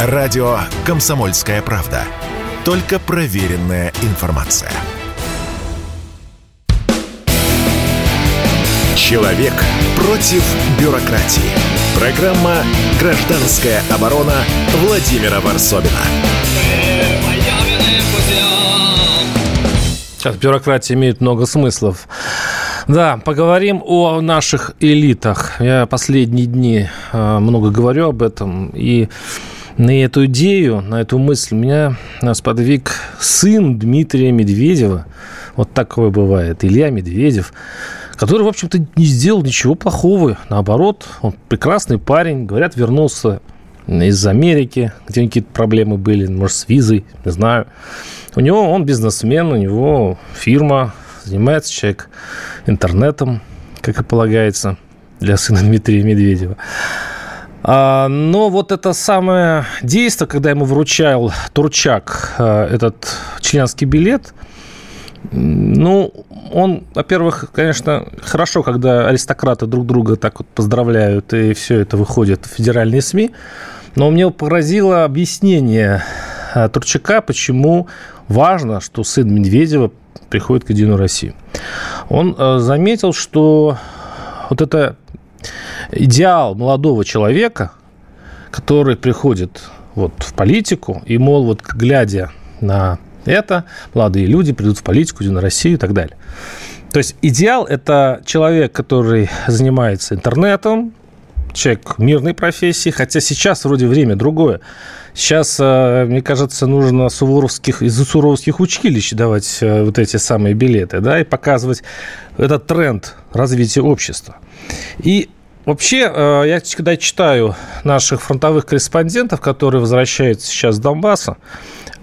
Радио «Комсомольская правда». Только проверенная информация. Человек против бюрократии. Программа «Гражданская оборона» Владимира Варсобина. Сейчас бюрократия имеет много смыслов. Да, поговорим о наших элитах. Я последние дни э, много говорю об этом. И на эту идею, на эту мысль меня сподвиг сын Дмитрия Медведева. Вот такое бывает. Илья Медведев, который, в общем-то, не сделал ничего плохого. Наоборот, он прекрасный парень. Говорят, вернулся из Америки, где какие-то проблемы были, может, с визой, не знаю. У него, он бизнесмен, у него фирма, Занимается человек интернетом, как и полагается, для сына Дмитрия Медведева. А, но вот это самое действие, когда ему вручал Турчак а, этот членский билет, ну, он, во-первых, конечно, хорошо, когда аристократы друг друга так вот поздравляют, и все это выходит в федеральные СМИ. Но мне поразило объяснение а, Турчака, почему важно, что сын Медведева приходит к «Единую Россию». Он э, заметил, что вот это идеал молодого человека, который приходит вот в политику, и, мол, вот глядя на это, молодые люди придут в политику, на Россию и так далее. То есть идеал – это человек, который занимается интернетом, человек мирной профессии, хотя сейчас вроде время другое. Сейчас, э, мне кажется, нужно суворовских, из суворовских училищ давать э, вот эти самые билеты, да, и показывать этот тренд развития общества. И Вообще, э, я когда читаю наших фронтовых корреспондентов, которые возвращаются сейчас с Донбасса,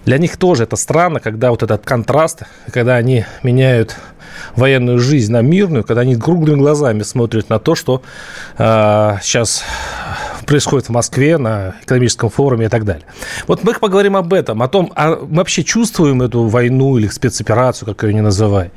для них тоже это странно, когда вот этот контраст, когда они меняют военную жизнь на мирную, когда они круглыми глазами смотрят на то, что э, сейчас происходит в Москве на экономическом форуме и так далее. Вот мы поговорим об этом, о том, а мы вообще чувствуем эту войну или спецоперацию, как ее не называй.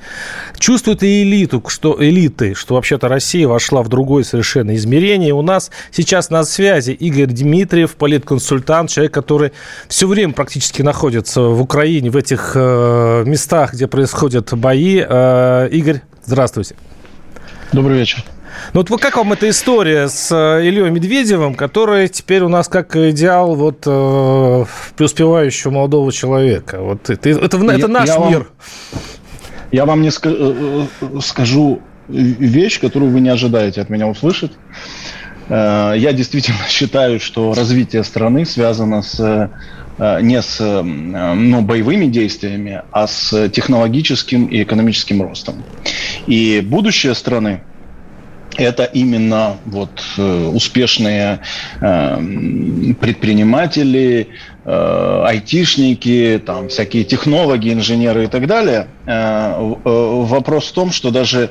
Чувствуют и элиту, что элиты, что вообще-то Россия вошла в другое совершенно измерение. У нас сейчас на связи Игорь Дмитриев, политконсультант, человек, который все время практически находится в Украине, в этих э, местах, где происходят бои. Э, Игорь, здравствуйте. Добрый вечер. Ну вот как вам эта история с э, Ильей Медведевым, который теперь у нас как идеал вот э, преуспевающего молодого человека? Вот это, это, это я, наш я мир. Вам, я вам не ска- э, скажу вещь, которую вы не ожидаете от меня услышать. Я действительно считаю, что развитие страны связано с не с ну, боевыми действиями, а с технологическим и экономическим ростом. И будущее страны это именно вот э, успешные э, предприниматели, э, айтишники, там всякие технологи, инженеры и так далее. Вопрос в том, что даже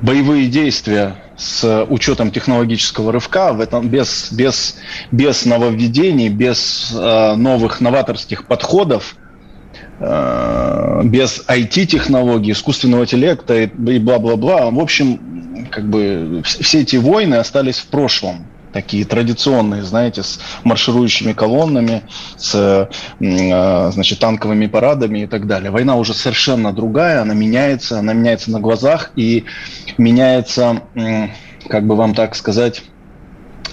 боевые действия с учетом технологического рывка, в этом без, без, без нововведений, без новых новаторских подходов, без IT-технологий, искусственного интеллекта и бла-бла-бла. В общем, как бы все эти войны остались в прошлом такие традиционные, знаете, с марширующими колоннами, с а, значит, танковыми парадами и так далее. Война уже совершенно другая, она меняется, она меняется на глазах и меняется, как бы вам так сказать,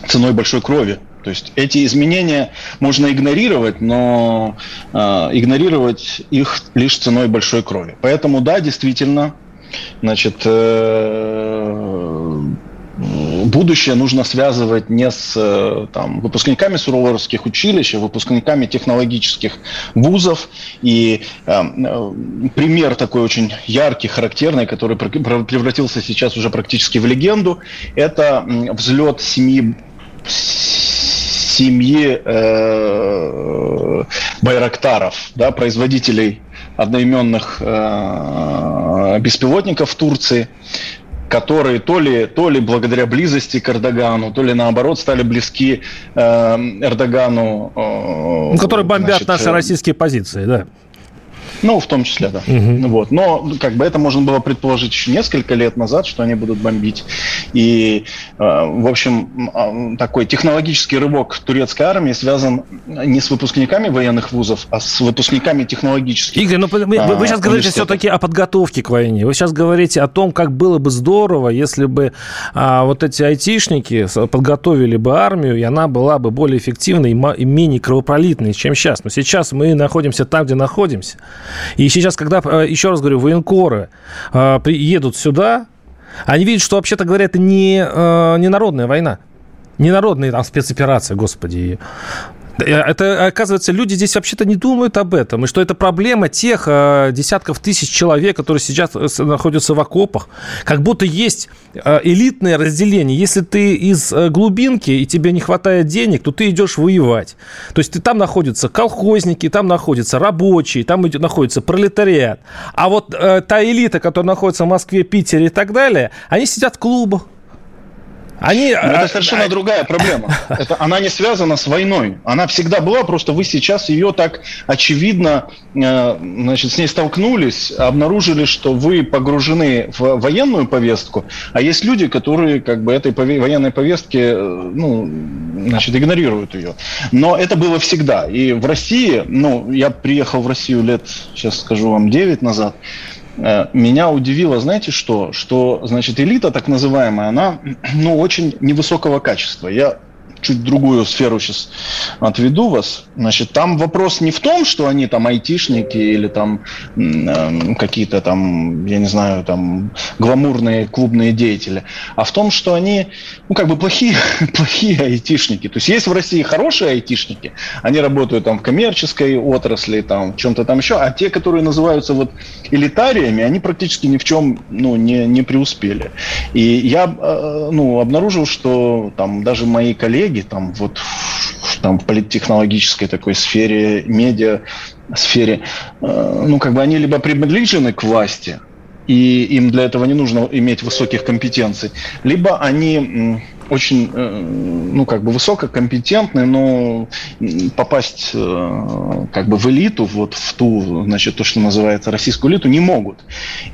ценой большой крови. То есть эти изменения можно игнорировать, но э, игнорировать их лишь ценой большой крови. Поэтому да, действительно, Значит, э, будущее нужно связывать не с э, там, выпускниками суроворских училищ, а выпускниками технологических вузов. И э, э, пример такой очень яркий, характерный, который превратился сейчас уже практически в легенду, это взлет семьи семьи э, Байрактаров, да, производителей одноименных э, беспилотников в Турции, которые то ли, то ли благодаря близости к Эрдогану, то ли наоборот стали близки э, Эрдогану. Э, ну, которые бомбят значит, наши российские позиции, да. Ну, в том числе, да. Угу. Вот. Но как бы это можно было предположить еще несколько лет назад, что они будут бомбить. И, э, в общем, э, такой технологический рывок турецкой армии связан не с выпускниками военных вузов, а с выпускниками технологических Игорь, ну вы, вы сейчас говорите все-таки о подготовке к войне. Вы сейчас говорите о том, как было бы здорово, если бы а, вот эти айтишники подготовили бы армию, и она была бы более эффективной и менее кровопролитной, чем сейчас. Но сейчас мы находимся там, где находимся. И сейчас, когда, э, еще раз говорю, военкоры э, едут сюда, они видят, что, вообще-то говоря, это не, э, не народная война. Не народная там спецоперация, господи. Э, это, оказывается, люди здесь вообще-то не думают об этом, и что это проблема тех э, десятков тысяч человек, которые сейчас э, находятся в окопах. Как будто есть элитное разделение. Если ты из глубинки и тебе не хватает денег, то ты идешь воевать. То есть ты, там находятся колхозники, там находятся рабочие, там находится пролетариат. А вот та элита, которая находится в Москве, Питере и так далее, они сидят в клубах они, Но это а, совершенно а, другая проблема. Это, она не связана с войной. Она всегда была, просто вы сейчас ее так очевидно э, значит, с ней столкнулись, обнаружили, что вы погружены в военную повестку, а есть люди, которые как бы этой военной повестки э, ну, значит, игнорируют ее. Но это было всегда. И в России, ну, я приехал в Россию лет, сейчас скажу вам, 9 назад, меня удивило, знаете что? Что, значит, элита так называемая, она, ну, очень невысокого качества. Я чуть другую сферу сейчас отведу вас. Значит, там вопрос не в том, что они там айтишники или там э, какие-то там, я не знаю, там гламурные клубные деятели, а в том, что они, ну, как бы плохие, плохие айтишники. То есть есть в России хорошие айтишники, они работают там в коммерческой отрасли, там в чем-то там еще, а те, которые называются вот элитариями, они практически ни в чем, ну, не, не преуспели. И я, э, ну, обнаружил, что там даже мои коллеги, коллеги там вот там политтехнологической такой сфере, медиа сфере, э, ну как бы они либо приближены к власти, и им для этого не нужно иметь высоких компетенций, либо они очень, э, ну, как бы высококомпетентны, но попасть э, как бы в элиту, вот в ту, значит, то, что называется российскую элиту, не могут.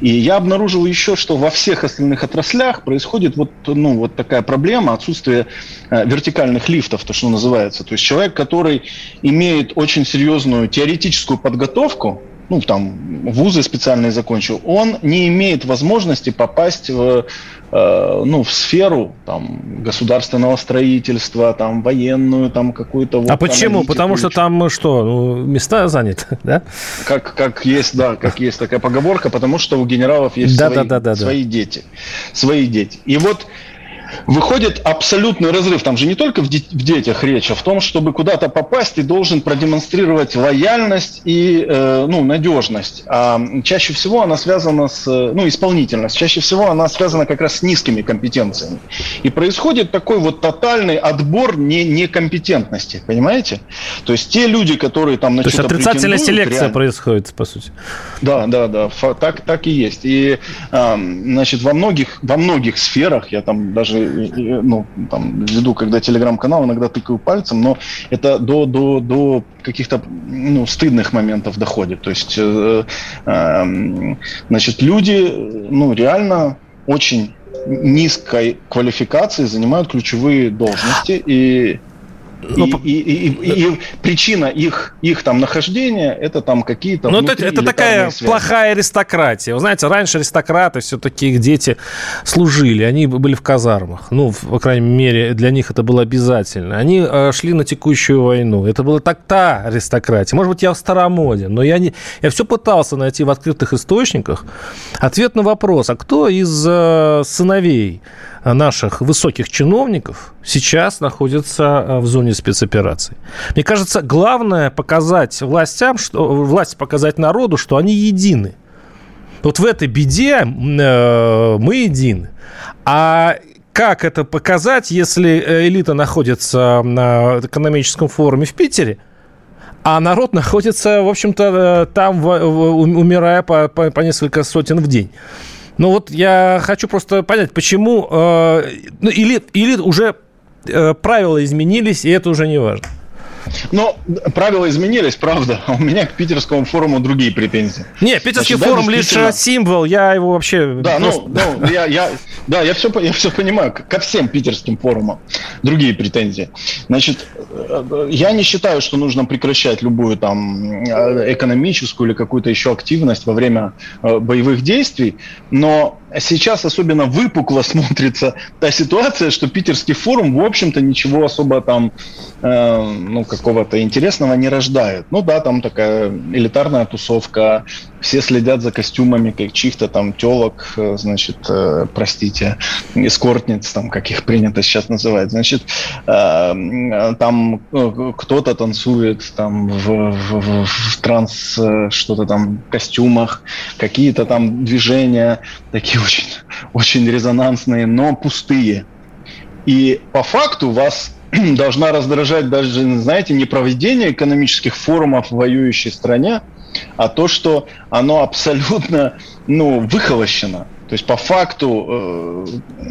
И я обнаружил еще, что во всех остальных отраслях происходит вот, ну, вот такая проблема, отсутствие э, вертикальных лифтов, то, что называется. То есть человек, который имеет очень серьезную теоретическую подготовку, ну, там, вузы специальные закончил, он не имеет возможности попасть в, э, ну, в сферу там, государственного строительства, там, военную, там, какую-то... Вот, а почему? Потому что там что, ну, места заняты, да? Как, как есть, да, как есть такая поговорка, потому что у генералов есть да, свои, да, да, да, свои да. дети. Свои дети. И вот выходит абсолютный разрыв. Там же не только в, де- в детях речь, а в том, чтобы куда-то попасть, ты должен продемонстрировать лояльность и э, ну, надежность. А чаще всего она связана с, ну, исполнительность, чаще всего она связана как раз с низкими компетенциями. И происходит такой вот тотальный отбор не, некомпетентности, понимаете? То есть те люди, которые там на То есть отрицательная селекция реально... происходит, по сути. Да, да, да, так, так и есть. И, э, значит, во многих, во многих сферах, я там даже ну, там, веду, когда телеграм-канал, иногда тыкаю пальцем, но это до, до, до каких-то ну, стыдных моментов доходит. То есть, э, э, значит, люди, ну, реально очень низкой квалификации занимают ключевые должности и ну, и, и, и, и причина их, их там нахождения это там какие-то. Ну, это, это такая связи. плохая аристократия. Вы знаете, раньше аристократы все-таки их дети служили, они были в казармах. Ну, по крайней мере, для них это было обязательно. Они э, шли на текущую войну. Это была так та аристократия. Может быть, я в старомоде, но я, не, я все пытался найти в открытых источниках ответ на вопрос, а кто из э, сыновей наших высоких чиновников сейчас находится э, в зоне спецопераций. Мне кажется, главное показать властям, что, власть показать народу, что они едины. Вот в этой беде э, мы едины. А как это показать, если э, элита находится на экономическом форуме в Питере, а народ находится, в общем-то, там, умирая по, по, по несколько сотен в день? Ну вот я хочу просто понять, почему... Э, ну, или, или уже э, правила изменились, и это уже не важно. Но правила изменились, правда. У меня к питерскому форуму другие претензии. Не, питерский Значит, форум да, действительно... лишь символ, я его вообще... Да, ну, просто... ну, ну я, я, да, я все, я все понимаю, ко всем питерским форумам другие претензии. Значит, э, я не считаю, что нужно прекращать любую там э, экономическую или какую-то еще активность во время э, боевых действий, но сейчас особенно выпукло смотрится та ситуация, что питерский форум, в общем-то, ничего особо там, э, ну, какого-то интересного не рождает. Ну да, там такая элитарная тусовка, все следят за костюмами как чьих-то там телок, э, значит, э, простите, эскортниц, там, как их принято сейчас называть. Значит, э, там кто-то танцует там в, в, в транс что-то там костюмах, какие-то там движения такие очень, очень резонансные, но пустые. И по факту вас должна раздражать даже, знаете, не проведение экономических форумов в воюющей стране, а то, что оно абсолютно ну, выхолощено. То есть по факту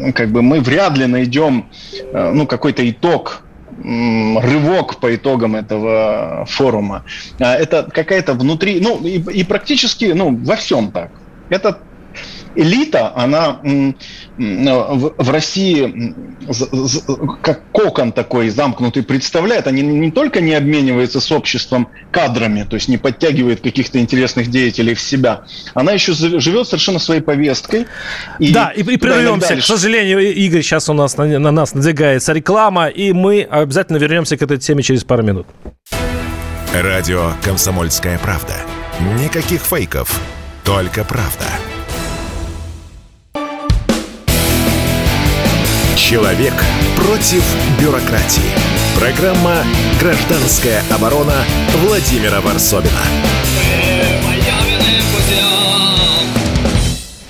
э, как бы мы вряд ли найдем э, ну, какой-то итог рывок по итогам этого форума. А это какая-то внутри, ну и, и практически, ну во всем так. Это элита, она в России как кокон такой замкнутый представляет, они не только не обмениваются с обществом кадрами, то есть не подтягивает каких-то интересных деятелей в себя, она еще живет совершенно своей повесткой. И да, и, и прервемся. К сожалению, Игорь, сейчас у нас на, на нас надвигается реклама, и мы обязательно вернемся к этой теме через пару минут. Радио «Комсомольская правда». Никаких фейков, только правда. Человек против бюрократии. Программа «Гражданская оборона» Владимира Варсобина.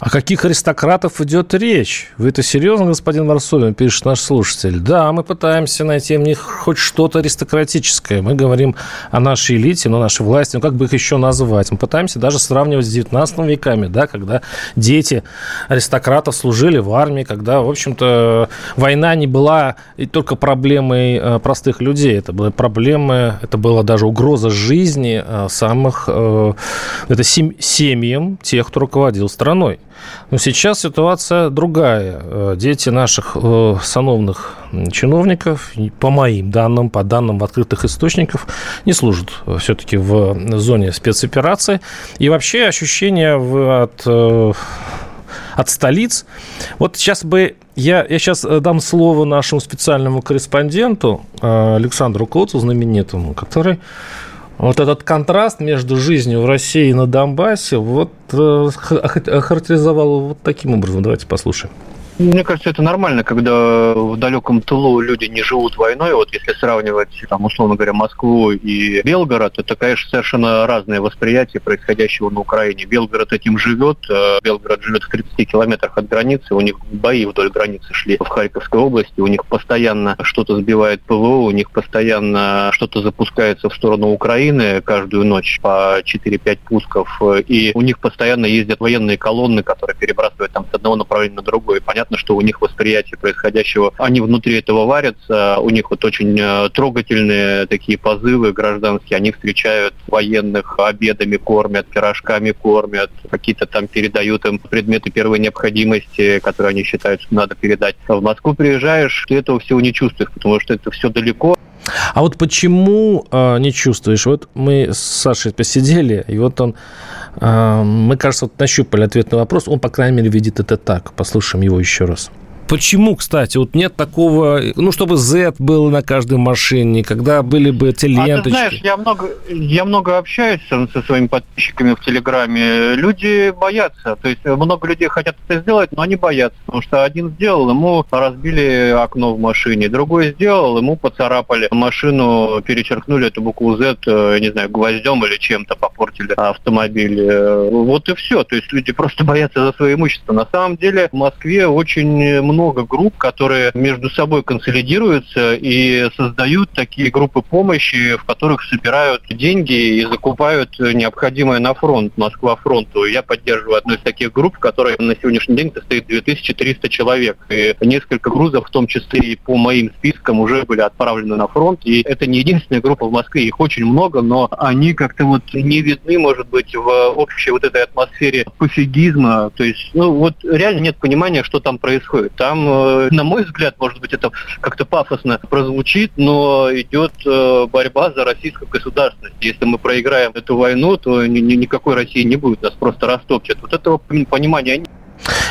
О каких аристократов идет речь? Вы это серьезно, господин Варсовин, пишет наш слушатель? Да, мы пытаемся найти в них хоть что-то аристократическое. Мы говорим о нашей элите, но нашей власти, ну как бы их еще назвать? Мы пытаемся даже сравнивать с 19 веками, да, когда дети аристократов служили в армии, когда, в общем-то, война не была только проблемой э, простых людей. Это были проблемы, это была даже угроза жизни э, самых, э, это семьям тех, кто руководил страной. Но сейчас ситуация другая. Э, дети наших э, сановных чиновников, по моим данным, по данным открытых источников, не служат все-таки в зоне спецоперации. И вообще ощущение от э, от столиц. Вот сейчас бы я, я сейчас дам слово нашему специальному корреспонденту Александру Коцу, знаменитому, который вот этот контраст между жизнью в России и на Донбассе вот э, охарактеризовал вот таким образом. Давайте послушаем. Мне кажется, это нормально, когда в далеком тылу люди не живут войной. Вот если сравнивать, там, условно говоря, Москву и Белгород, это, конечно, совершенно разное восприятие происходящего на Украине. Белгород этим живет. Э, Белгород живет в 30 километрах от границы. У них бои вдоль границы шли в Харьковской области. У них постоянно что-то сбивает ПВО, у них постоянно что-то запускается в сторону Украины каждую ночь по 4-5 пусков. И у них постоянно ездят военные колонны, которые перебрасывают там с одного направления на другое. Понятно, понятно, что у них восприятие происходящего, они внутри этого варятся, у них вот очень э, трогательные такие позывы гражданские, они встречают военных, обедами кормят, пирожками кормят, какие-то там передают им предметы первой необходимости, которые они считают, что надо передать. В Москву приезжаешь, ты этого всего не чувствуешь, потому что это все далеко. А вот почему э, не чувствуешь? Вот мы с Сашей посидели, и вот он мы, кажется, вот нащупали ответ на вопрос. Он, по крайней мере, видит это так. Послушаем его еще раз. Почему, кстати, вот нет такого, ну, чтобы Z был на каждой машине, когда были бы эти ленточки? А ты знаешь, я много, я много общаюсь со своими подписчиками в Телеграме. Люди боятся, то есть много людей хотят это сделать, но они боятся, потому что один сделал, ему разбили окно в машине, другой сделал, ему поцарапали машину, перечеркнули эту букву Z, э, не знаю, гвоздем или чем-то попортили автомобиль. Э, вот и все, то есть люди просто боятся за свое имущество. На самом деле в Москве очень много много групп, которые между собой консолидируются и создают такие группы помощи, в которых собирают деньги и закупают необходимое на фронт, Москва фронту. Я поддерживаю одну из таких групп, в которой на сегодняшний день состоит 2300 человек. И несколько грузов, в том числе и по моим спискам, уже были отправлены на фронт. И это не единственная группа в Москве, их очень много, но они как-то вот не видны, может быть, в общей вот этой атмосфере пофигизма. То есть, ну вот реально нет понимания, что там происходит. Там, э, на мой взгляд, может быть, это как-то пафосно прозвучит, но идет э, борьба за российскую государственность. Если мы проиграем эту войну, то ни, ни, никакой России не будет, нас просто растопчат. Вот этого понимания нет.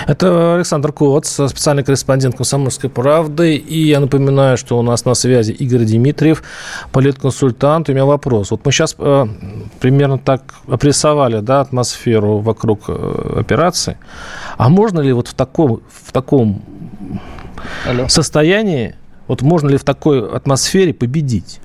Это Александр Коц, специальный корреспондент «Комсомольской правды». И я напоминаю, что у нас на связи Игорь Дмитриев, политконсультант. У меня вопрос. Вот мы сейчас э, примерно так опрессовали да, атмосферу вокруг э, операции. А можно ли вот в таком, в таком Алло. состоянии, вот можно ли в такой атмосфере победить?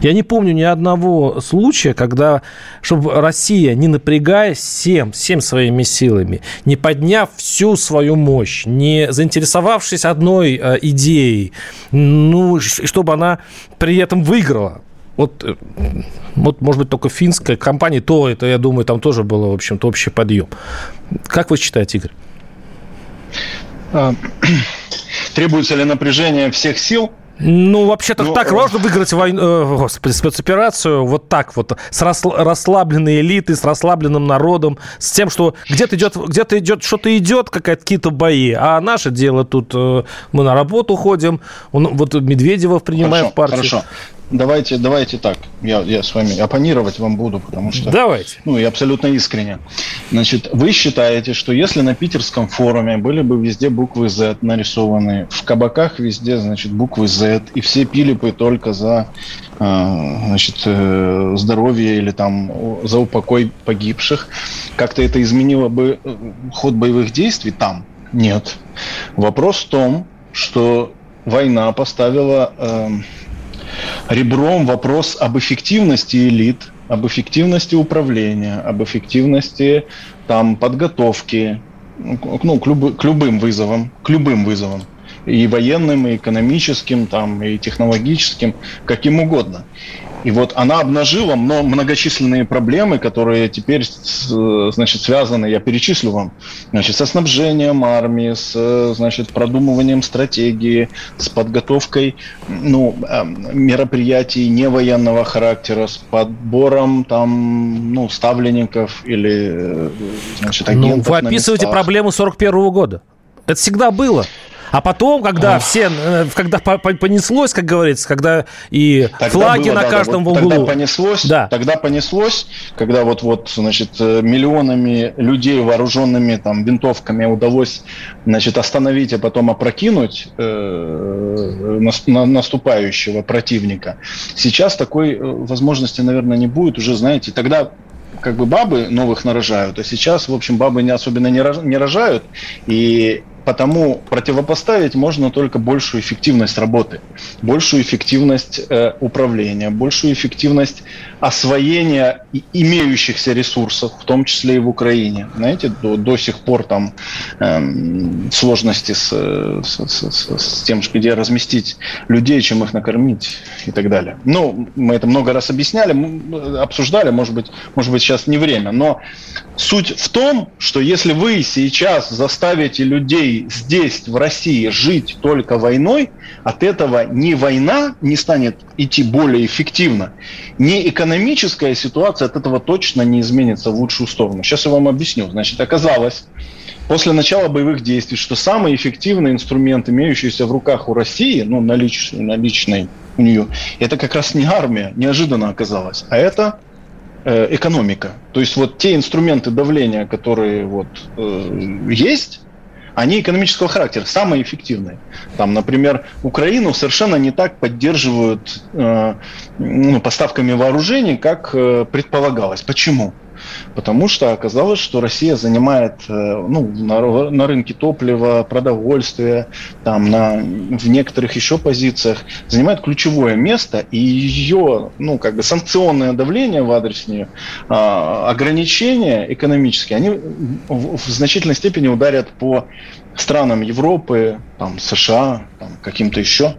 Я не помню ни одного случая, когда, чтобы Россия, не напрягаясь всем, всем своими силами, не подняв всю свою мощь, не заинтересовавшись одной э, идеей, ну, чтобы она при этом выиграла. Вот, э, вот, может быть, только финская компания, то это, я думаю, там тоже было, в общем-то, общий подъем. Как вы считаете, Игорь? А, требуется ли напряжение всех сил? Ну, вообще-то ну, так можно выиграть войну, э, господи, спецоперацию вот так вот, с расслабленной элитой, с расслабленным народом, с тем, что где-то идет, где-то идет, что-то идет, какие-то бои, а наше дело тут, э, мы на работу ходим, вот Медведева принимаем хорошо, в партию. Хорошо, давайте, давайте так, я, я с вами оппонировать вам буду, потому что... Давайте. Ну, и абсолютно искренне. Значит, вы считаете, что если на питерском форуме были бы везде буквы Z нарисованы, в кабаках везде, значит, буквы Z, и все пили бы только за а, значит, э, здоровье или там за упокой погибших, как-то это изменило бы э, ход боевых действий там? Нет. Вопрос в том, что война поставила э, ребром вопрос об эффективности элит, об эффективности управления, об эффективности там, подготовки ну, к, любы, к любым вызовам, к любым вызовам и военным, и экономическим, там, и технологическим, каким угодно. И вот она обнажила многочисленные проблемы, которые теперь значит, связаны, я перечислю вам, значит, со снабжением армии, с значит, продумыванием стратегии, с подготовкой ну, эм, мероприятий не военного характера, с подбором там, ну, ставленников или э, значит, агентов Ну, вы описываете проблему 41 года. Это всегда было. А потом, когда Ох. все, э, когда понеслось, как говорится, когда и тогда флаги было, на да, каждом да, вот углу. Тогда понеслось, да. тогда понеслось, когда вот, вот, значит, э, миллионами людей, вооруженными там винтовками удалось, значит, остановить, а потом опрокинуть э, наступающего противника. Сейчас такой э, возможности, наверное, не будет. Уже, знаете, тогда как бы бабы новых нарожают, а сейчас, в общем, бабы не особенно не рожают, и Потому противопоставить можно только большую эффективность работы, большую эффективность э, управления, большую эффективность освоения имеющихся ресурсов, в том числе и в Украине. Знаете, до, до сих пор там э, сложности с, с, с, с тем, где разместить людей, чем их накормить и так далее. Ну, мы это много раз объясняли, обсуждали, может быть, может быть сейчас не время, но суть в том, что если вы сейчас заставите людей здесь, в России, жить только войной, от этого ни война не станет идти более эффективно, ни экономическая ситуация от этого точно не изменится в лучшую сторону. Сейчас я вам объясню. Значит, оказалось, после начала боевых действий, что самый эффективный инструмент, имеющийся в руках у России, ну, наличный, наличный у нее, это как раз не армия, неожиданно оказалось, а это э, экономика. То есть вот те инструменты давления, которые вот э, есть, они экономического характера, самые эффективные. Там, например, Украину совершенно не так поддерживают э, ну, поставками вооружений, как э, предполагалось. Почему? Потому что оказалось, что Россия занимает э, ну, на, на рынке топлива, продовольствия, там, на, в некоторых еще позициях, занимает ключевое место, и ее ну, как бы санкционное давление в адрес нее, ограничения экономические, они в, в значительной степени ударят по странам Европы, там, США, там, каким-то еще.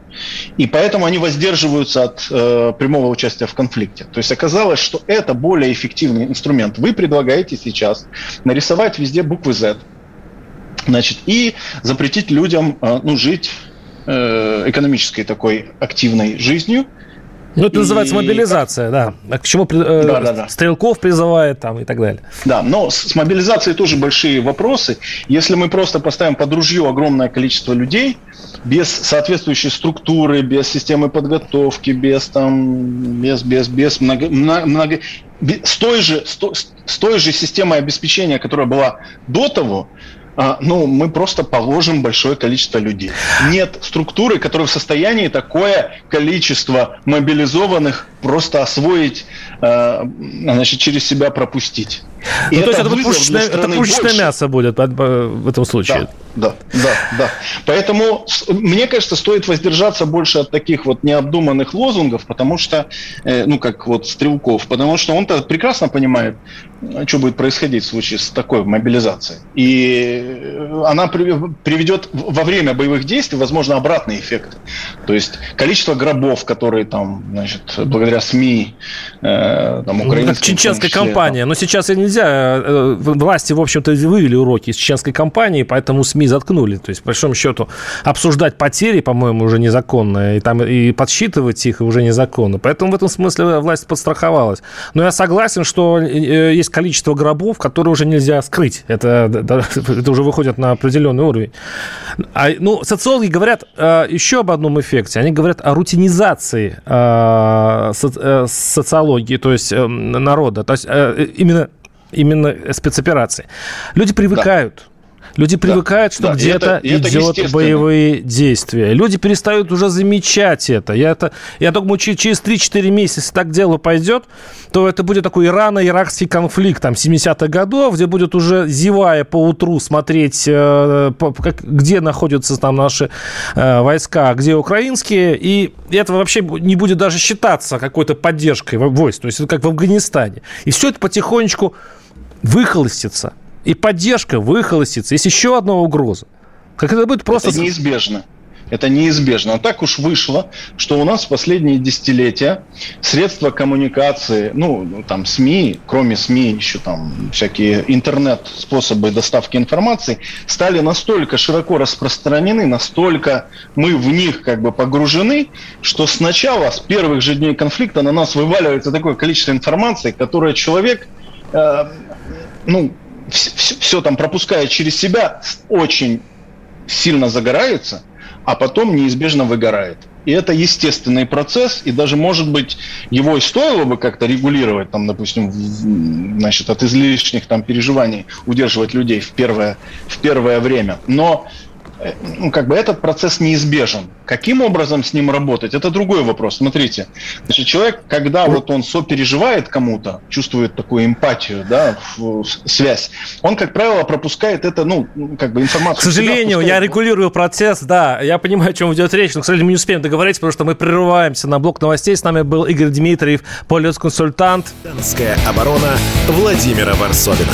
И поэтому они воздерживаются от э, прямого участия в конфликте. То есть оказалось, что это более эффективный инструмент. Вы предлагаете сейчас нарисовать везде буквы Z, значит, и запретить людям э, ну, жить э, экономической такой активной жизнью – ну, это и... называется мобилизация, да. А к чему э, да, да, да. стрелков призывает там и так далее. Да, но с мобилизацией тоже большие вопросы. Если мы просто поставим под ружье огромное количество людей, без соответствующей структуры, без системы подготовки, без там, без, без, без много, много, с той же, с с той же системой обеспечения, которая была до того, ну, мы просто положим большое количество людей. Нет структуры, которая в состоянии такое количество мобилизованных просто освоить, э, значит, через себя пропустить. И ну, это то есть это пушечное, это пушечное мясо будет в этом случае. Да, да, да, да. Поэтому, мне кажется, стоит воздержаться больше от таких вот необдуманных лозунгов, потому что, э, ну, как вот Стрелков, потому что он-то прекрасно понимает, что будет происходить в случае с такой мобилизацией. И она приведет во время боевых действий, возможно, обратный эффект. То есть количество гробов, которые там, значит, благодаря СМИ, э, там, украинским... Ну, как чеченская числе, компания. Там... Но сейчас нельзя. Э, власти, в общем-то, вывели уроки из чеченской компании, поэтому СМИ заткнули. То есть, по большому счету, обсуждать потери, по-моему, уже незаконно, и, там, и подсчитывать их уже незаконно. Поэтому в этом смысле власть подстраховалась. Но я согласен, что э, есть количество гробов, которые уже нельзя скрыть. Это, это уже выходит на определенный уровень. А, ну, социологи говорят э, еще об одном эффекте. Они говорят о рутинизации э, со, социологии, то есть народа. То есть именно именно спецоперации. Люди привыкают. Да Люди привыкают, да, что да, где-то идет боевые действия. Люди перестают уже замечать это. Я, это, я думаю, через 3-4 месяца, если так дело пойдет, то это будет такой ирано-иракский конфликт там 70-х годов, где будет уже зевая по утру смотреть, э, по, как, где находятся там наши э, войска, а где украинские, и это вообще не будет даже считаться какой-то поддержкой войск. То есть это как в Афганистане. И все это потихонечку выхолостится и поддержка выхолостится. Есть еще одна угроза. Как это будет просто... Это неизбежно. Это неизбежно. А так уж вышло, что у нас в последние десятилетия средства коммуникации, ну, там, СМИ, кроме СМИ, еще там всякие интернет-способы доставки информации, стали настолько широко распространены, настолько мы в них как бы погружены, что сначала, с первых же дней конфликта на нас вываливается такое количество информации, которое человек, э, ну, все, все там пропуская через себя, очень сильно загорается, а потом неизбежно выгорает. И это естественный процесс, и даже, может быть, его и стоило бы как-то регулировать, там, допустим, значит, от излишних там переживаний удерживать людей в первое, в первое время. Но как бы этот процесс неизбежен. Каким образом с ним работать, это другой вопрос. Смотрите, значит, человек, когда вот он сопереживает кому-то, чувствует такую эмпатию, да, связь, он, как правило, пропускает это, ну, как бы информацию. К сожалению, я регулирую процесс, да, я понимаю, о чем идет речь, но, к сожалению, мы не успеем договориться, потому что мы прерываемся на блок новостей. С нами был Игорь Дмитриев, консультант. Консультантская оборона Владимира Варсовина.